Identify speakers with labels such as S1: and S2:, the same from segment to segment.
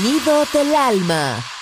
S1: Sonido del alma.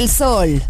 S1: Del sol.